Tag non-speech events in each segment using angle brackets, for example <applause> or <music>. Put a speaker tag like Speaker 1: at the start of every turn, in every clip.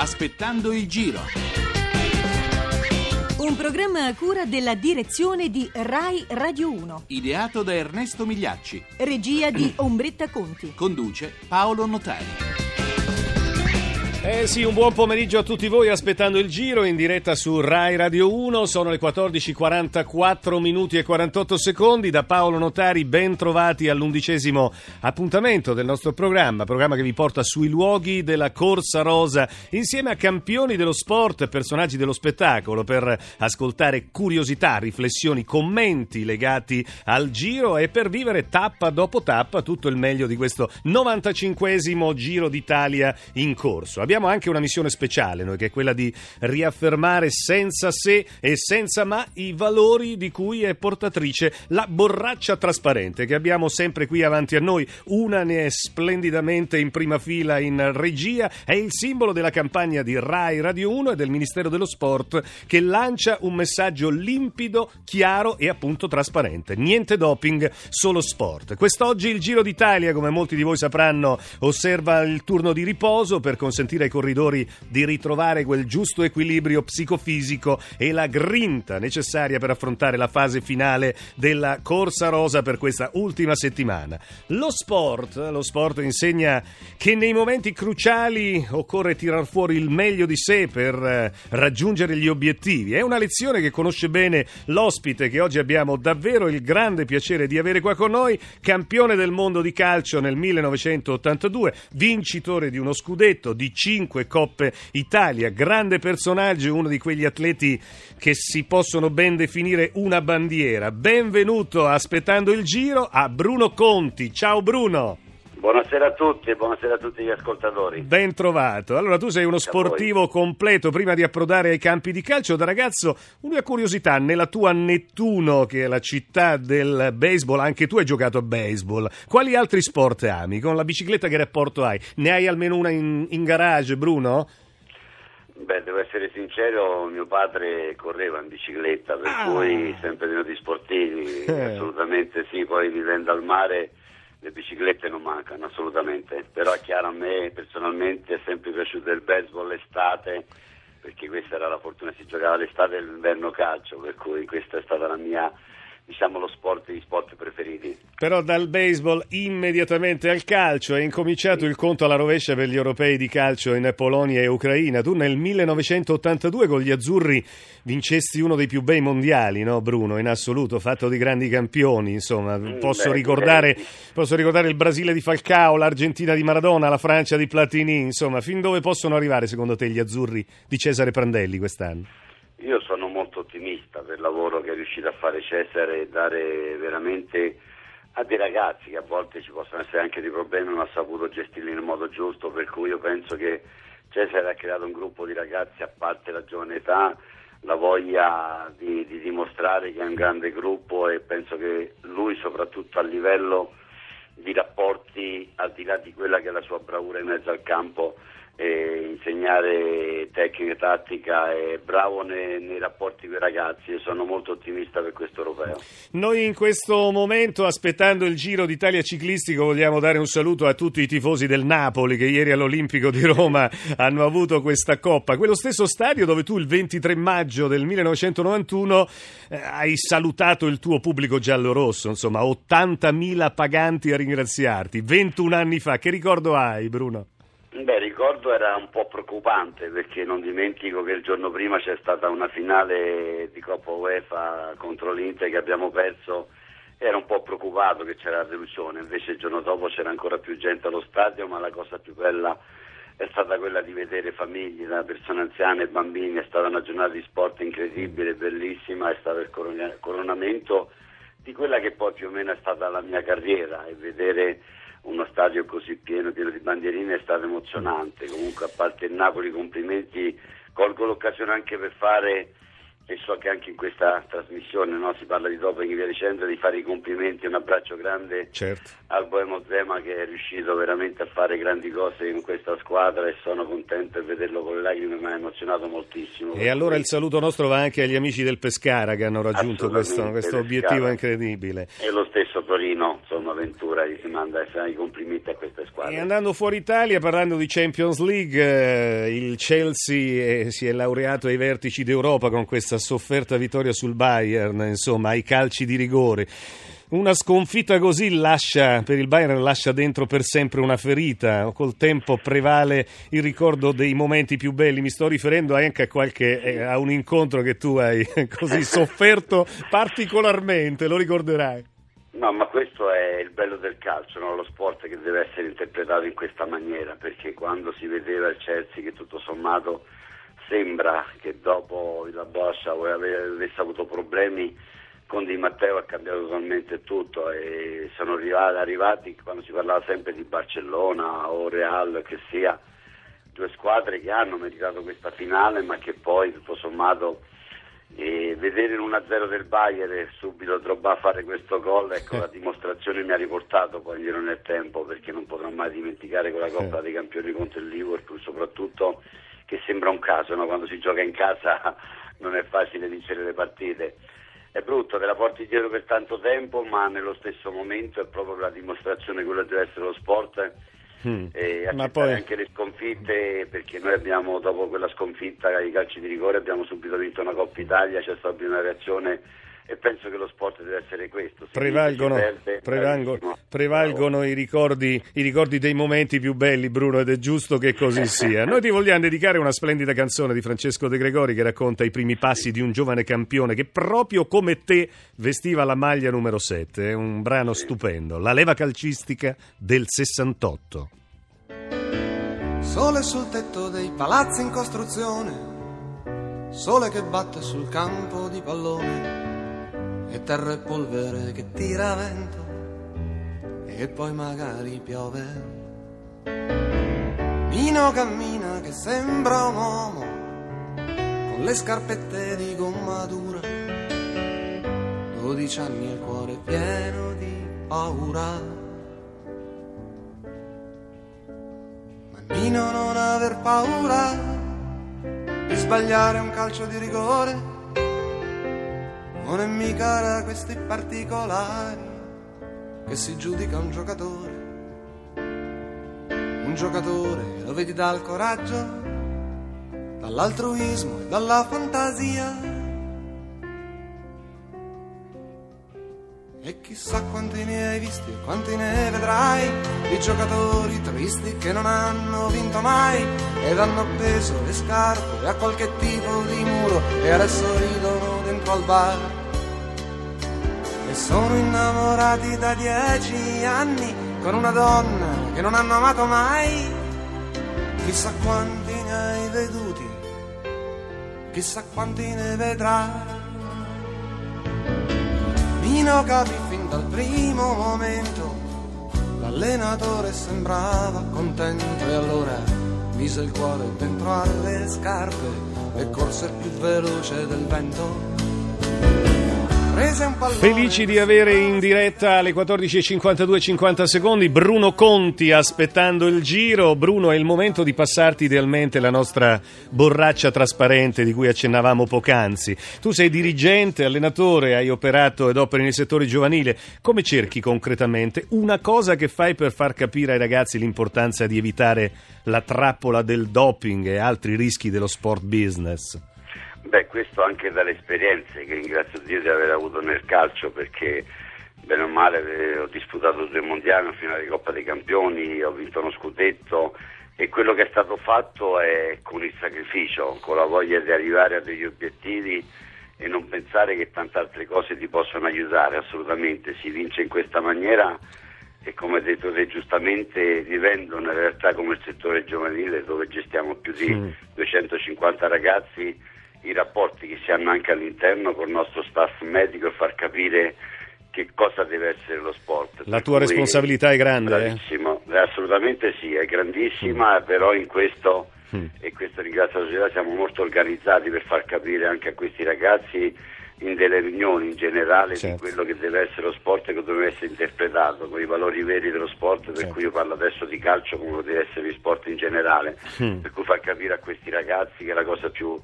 Speaker 1: Aspettando il giro.
Speaker 2: Un programma a cura della direzione di Rai Radio 1.
Speaker 1: Ideato da Ernesto Migliacci.
Speaker 2: Regia di Ombretta Conti.
Speaker 1: Conduce Paolo Notari.
Speaker 3: Eh sì, un buon pomeriggio a tutti voi aspettando il giro in diretta su Rai Radio 1, sono le 14.44 minuti e 48 secondi, da Paolo Notari ben trovati all'undicesimo appuntamento del nostro programma, programma che vi porta sui luoghi della Corsa Rosa insieme a campioni dello sport e personaggi dello spettacolo per ascoltare curiosità, riflessioni, commenti legati al giro e per vivere tappa dopo tappa tutto il meglio di questo 95esimo Giro d'Italia in corso. Abbiamo anche una missione speciale, noi, che è quella di riaffermare senza se e senza ma i valori di cui è portatrice la borraccia trasparente che abbiamo sempre qui avanti a noi. Una ne è splendidamente in prima fila in regia, è il simbolo della campagna di Rai Radio 1 e del Ministero dello Sport che lancia un messaggio limpido, chiaro e appunto trasparente. Niente doping, solo sport. Quest'oggi il Giro d'Italia, come molti di voi sapranno, osserva il turno di riposo per consentire ai corridori di ritrovare quel giusto equilibrio psicofisico e la grinta necessaria per affrontare la fase finale della corsa rosa per questa ultima settimana. Lo sport, lo sport insegna che nei momenti cruciali occorre tirar fuori il meglio di sé per eh, raggiungere gli obiettivi. È una lezione che conosce bene l'ospite che oggi abbiamo davvero il grande piacere di avere qua con noi, campione del mondo di calcio nel 1982, vincitore di uno scudetto di 5 Coppe Italia, grande personaggio, uno di quegli atleti che si possono ben definire una bandiera. Benvenuto aspettando il giro a Bruno Conti. Ciao Bruno.
Speaker 4: Buonasera a tutti, buonasera a tutti gli ascoltatori.
Speaker 3: Ben trovato. Allora, tu sei uno sportivo completo. Prima di approdare ai campi di calcio, da ragazzo, una curiosità: nella tua Nettuno, che è la città del baseball, anche tu hai giocato a baseball. Quali altri sport ami? Con la bicicletta che rapporto hai? Ne hai almeno una in, in garage, Bruno?
Speaker 4: Beh, devo essere sincero, mio padre correva in bicicletta, per
Speaker 3: Ah.
Speaker 4: cui sempre di sportivi,
Speaker 3: Eh.
Speaker 4: assolutamente sì, poi vivendo al mare le biciclette non mancano, assolutamente, però è chiaro a me personalmente è sempre piaciuto il baseball l'estate, perché questa era la fortuna, si giocava l'estate e l'inverno calcio, per cui questa è stata la mia, diciamo, lo sport, gli sport preferiti.
Speaker 3: Però dal baseball immediatamente al calcio è incominciato il conto alla rovescia per gli europei di calcio in Polonia e Ucraina. Tu nel 1982 con gli azzurri vincesti uno dei più bei mondiali, no Bruno? In assoluto, fatto di grandi campioni, insomma.
Speaker 4: Mm,
Speaker 3: Posso
Speaker 4: beh,
Speaker 3: ricordare,
Speaker 4: sì.
Speaker 3: posso ricordare il Brasile di Falcao, l'Argentina di Maradona, la Francia di Platini, insomma. Fin dove possono arrivare secondo te gli azzurri di Cesare Prandelli quest'anno?
Speaker 4: Io sono molto ottimista per il lavoro che è riuscito a fare Cesare e dare veramente a dei ragazzi che a volte ci possono essere anche dei problemi, non ha saputo gestirli nel modo giusto, per cui io penso che Cesare ha creato un gruppo di ragazzi, a parte la giovane età, la voglia di, di dimostrare che è un grande gruppo e penso che lui soprattutto a livello di rapporti, al di là di quella che è la sua bravura in mezzo al campo, eh, insegnare tecnica, tattica, è bravo nei, nei rapporti con i ragazzi e sono molto ottimista per questo europeo.
Speaker 3: Noi in questo momento, aspettando il Giro d'Italia ciclistico, vogliamo dare un saluto a tutti i tifosi del Napoli che ieri all'Olimpico di Roma <laughs> hanno avuto questa coppa. Quello stesso stadio dove tu il 23 maggio del 1991 eh, hai salutato il tuo pubblico giallo-rosso, insomma 80.000 paganti a ringraziarti, 21 anni fa. Che ricordo hai, Bruno?
Speaker 4: Ricordo era un po' preoccupante perché non dimentico che il giorno prima c'è stata una finale di Coppa UEFA contro l'Inter che abbiamo perso. Era un po' preoccupato che c'era la delusione, invece il giorno dopo c'era ancora più gente allo stadio, ma la cosa più bella è stata quella di vedere famiglie, persone anziane bambini, è stata una giornata di sport incredibile, bellissima, è stato il corona- coronamento di quella che poi più o meno è stata la mia carriera e vedere uno stadio così pieno, pieno di bandierine è stato emozionante. Comunque a parte il Napoli complimenti, colgo l'occasione anche per fare, e so che anche in questa trasmissione no, si parla di doping e via dicendo, di fare i complimenti, un abbraccio grande
Speaker 3: Certo.
Speaker 4: al Boemo Zema che è riuscito veramente a fare grandi cose in questa squadra e sono contento di vederlo con le lacrime, mi ha emozionato moltissimo.
Speaker 3: E allora il saluto nostro va anche agli amici del Pescara che hanno raggiunto questo, questo obiettivo incredibile.
Speaker 4: E lo stesso Torino insomma Ventura gli si manda i complimenti a queste squadre.
Speaker 3: E andando fuori Italia, parlando di Champions League, eh, il Chelsea eh, si è laureato ai vertici d'Europa con questa sofferta vittoria sul Bayern, insomma, ai calci di rigore. Una sconfitta così lascia, per il Bayern lascia dentro per sempre una ferita, col tempo prevale il ricordo dei momenti più belli, mi sto riferendo anche a, qualche, eh, a un incontro che tu hai <laughs> così sofferto particolarmente, lo ricorderai.
Speaker 4: No, ma questo è il bello del calcio, no? lo sport che deve essere interpretato in questa maniera, perché quando si vedeva il Chelsea che tutto sommato sembra che dopo la Boscia avesse avuto problemi con Di Matteo ha cambiato totalmente tutto e sono arrivati, arrivati, quando si parlava sempre di Barcellona o Real che sia due squadre che hanno meritato questa finale ma che poi tutto sommato eh, vedere l'1-0 del Bayern e subito Drogba fare questo gol ecco la dimostrazione mi ha riportato poi indietro nel tempo perché non potrò mai dimenticare quella Coppa dei Campioni contro il Liverpool soprattutto che sembra un caso no? quando si gioca in casa <laughs> non è facile vincere le partite è brutto, te la porti dietro per tanto tempo, ma nello stesso momento è proprio la dimostrazione quello che deve essere lo sport. Mm. E ma poi... anche le sconfitte perché noi abbiamo dopo quella sconfitta ai calci di rigore abbiamo subito vinto una Coppa Italia c'è stata una reazione e penso che lo sport deve essere questo.
Speaker 3: Prevalgono, perde, prevalgono, prevalgono i, ricordi, i, ricordi, dei momenti più belli, Bruno, ed è giusto che così <laughs> sia. Noi ti vogliamo dedicare una splendida canzone di Francesco De Gregori che racconta i primi passi di un giovane campione che proprio come te vestiva la maglia numero 7. È un brano stupendo, la leva calcistica del 68.
Speaker 5: Sole sul tetto dei palazzi in costruzione, sole che batte sul campo di pallone e terra e polvere che tira vento e poi magari piove. Nino cammina che sembra un uomo con le scarpette di gomma dura, dodici anni e il cuore pieno di paura. Ma Nino non aver paura di sbagliare un calcio di rigore non è mica da questi particolari che si giudica un giocatore. Un giocatore lo vedi dal coraggio, dall'altruismo e dalla fantasia. E chissà quanti ne hai visti e quanti ne vedrai di giocatori tristi che non hanno vinto mai ed hanno appeso le scarpe a qualche tipo di muro e adesso ridono dentro al bar sono innamorati da dieci anni con una donna che non hanno amato mai. Chissà quanti ne hai veduti, chissà quanti ne vedrai. Nino capì fin dal primo momento, l'allenatore sembrava contento e allora mise il cuore dentro alle scarpe e corse più veloce del vento
Speaker 3: Felici di avere in diretta alle 14.52 50 secondi Bruno Conti aspettando il giro. Bruno, è il momento di passarti idealmente la nostra borraccia trasparente di cui accennavamo poc'anzi. Tu sei dirigente, allenatore, hai operato ed operi nel settore giovanile. Come cerchi concretamente una cosa che fai per far capire ai ragazzi l'importanza di evitare la trappola del doping e altri rischi dello sport business?
Speaker 4: Beh, questo anche dalle esperienze che ringrazio Dio di aver avuto nel calcio perché bene o male eh, ho disputato due mondiali, una finale di Coppa dei Campioni, ho vinto uno scudetto e quello che è stato fatto è con il sacrificio, con la voglia di arrivare a degli obiettivi e non pensare che tante altre cose ti possono aiutare, assolutamente, si vince in questa maniera e come hai detto te giustamente vivendo una realtà come il settore giovanile dove gestiamo più di sì. 250 ragazzi i rapporti che si hanno anche all'interno con il nostro staff medico e far capire che cosa deve essere lo sport.
Speaker 3: La tua responsabilità è grande? Eh?
Speaker 4: Bravissimo, eh? assolutamente sì, è grandissima, mm. però in questo, mm. e questo ringrazio la società, siamo molto organizzati per far capire anche a questi ragazzi in delle riunioni in generale certo. di quello che deve essere lo sport e che deve essere interpretato con i valori veri dello sport, per certo. cui io parlo adesso di calcio come deve essere lo sport in generale, mm. per cui far capire a questi ragazzi che la cosa più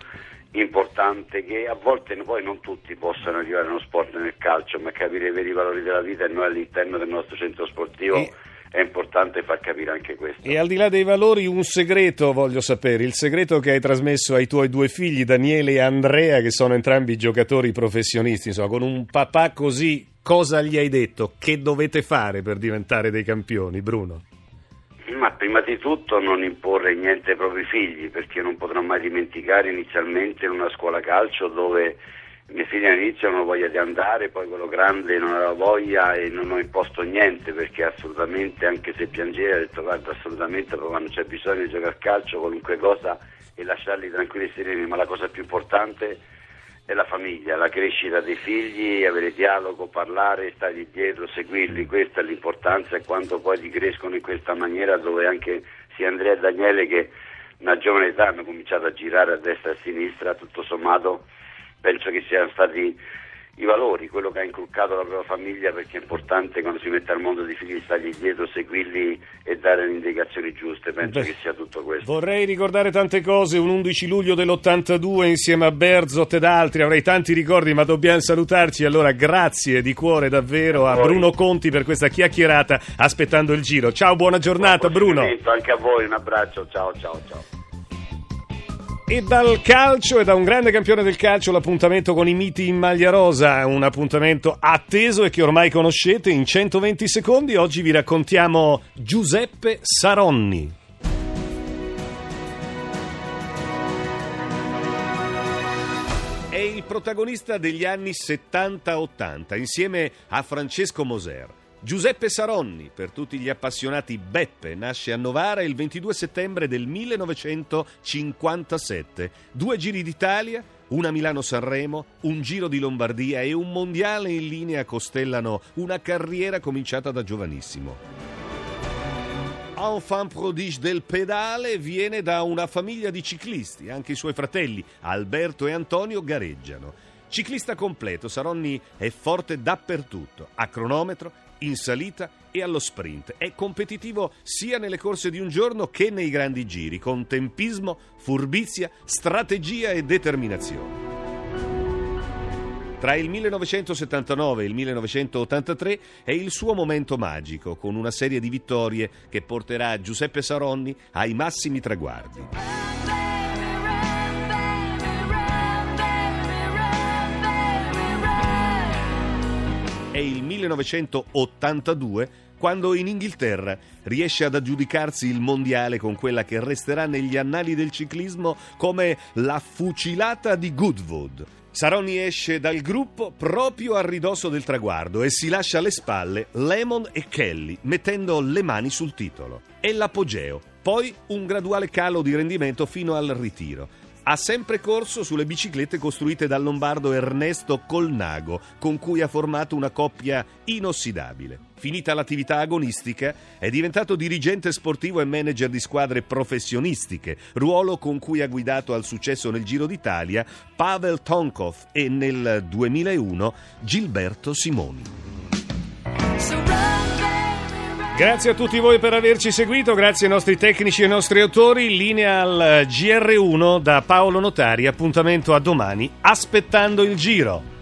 Speaker 4: importante che a volte poi non tutti possono arrivare uno sport nel calcio, ma capire i veri valori della vita e noi all'interno del nostro centro sportivo
Speaker 3: E-
Speaker 4: è importante far capire anche questo.
Speaker 3: E al di là dei valori, un segreto voglio sapere, il segreto che hai trasmesso ai tuoi due figli, Daniele e Andrea, che sono entrambi giocatori professionisti, insomma, con un papà così, cosa gli hai detto? Che dovete fare per diventare dei campioni, Bruno?
Speaker 4: Ma prima di tutto non imporre niente ai propri figli, perché non potrò mai dimenticare inizialmente in una scuola calcio dove i miei figli all'inizio non voglia di andare, poi quello grande non aveva voglia e non ho imposto niente perché assolutamente, anche se piangeva, ho detto guarda assolutamente papà non c'è bisogno di giocare a calcio, qualunque cosa e lasciarli tranquilli e sereni, ma la cosa più importante è la famiglia, la crescita dei figli, avere dialogo, parlare, stargli dietro, seguirli, questa è l'importanza e quando poi li crescono in questa maniera dove anche sia Andrea e Daniele che una giovane età hanno cominciato a girare a destra e a sinistra, tutto sommato penso che siano stati i valori, quello che ha inculcato la propria famiglia perché è importante quando si mette al mondo dei figli stargli dietro, seguirli e dare le indicazioni giuste, penso
Speaker 3: Beh,
Speaker 4: che sia tutto questo.
Speaker 3: Vorrei ricordare tante cose, un 11 luglio dell'82 insieme a Berzot ed altri, avrei tanti ricordi ma dobbiamo salutarci, allora grazie di cuore davvero a
Speaker 4: A.
Speaker 3: Bruno Conti per questa chiacchierata aspettando il giro. Ciao, buona giornata
Speaker 4: Buon
Speaker 3: Bruno.
Speaker 4: Anche a voi, un abbraccio, ciao ciao ciao.
Speaker 3: E dal calcio e da un grande campione del calcio l'appuntamento con i miti in maglia rosa, un appuntamento atteso e che ormai conoscete in 120 secondi. Oggi vi raccontiamo Giuseppe Saronni. È il protagonista degli anni 70-80 insieme a Francesco Moser. Giuseppe Saronni, per tutti gli appassionati Beppe, nasce a Novara il 22 settembre del 1957. Due giri d'Italia, una Milano-Sanremo, un giro di Lombardia e un mondiale in linea costellano una carriera cominciata da giovanissimo. Enfant prodige del pedale viene da una famiglia di ciclisti, anche i suoi fratelli Alberto e Antonio gareggiano. Ciclista completo, Saronni è forte dappertutto, a cronometro, in salita e allo sprint. È competitivo sia nelle corse di un giorno che nei grandi giri, con tempismo, furbizia, strategia e determinazione. Tra il 1979 e il 1983 è il suo momento magico, con una serie di vittorie che porterà Giuseppe Saronni ai massimi traguardi. È il 1982 quando in Inghilterra riesce ad aggiudicarsi il mondiale con quella che resterà negli annali del ciclismo come la fucilata di Goodwood. Saroni esce dal gruppo proprio a ridosso del traguardo e si lascia alle spalle Lemon e Kelly, mettendo le mani sul titolo. È l'apogeo, poi un graduale calo di rendimento fino al ritiro. Ha sempre corso sulle biciclette costruite dal lombardo Ernesto Colnago, con cui ha formato una coppia inossidabile. Finita l'attività agonistica, è diventato dirigente sportivo e manager di squadre professionistiche, ruolo con cui ha guidato al successo nel Giro d'Italia Pavel Tonkov e nel 2001 Gilberto Simoni. Grazie a tutti voi per averci seguito, grazie ai nostri tecnici e ai nostri autori. Linea al GR1 da Paolo Notari, appuntamento a domani, aspettando il giro.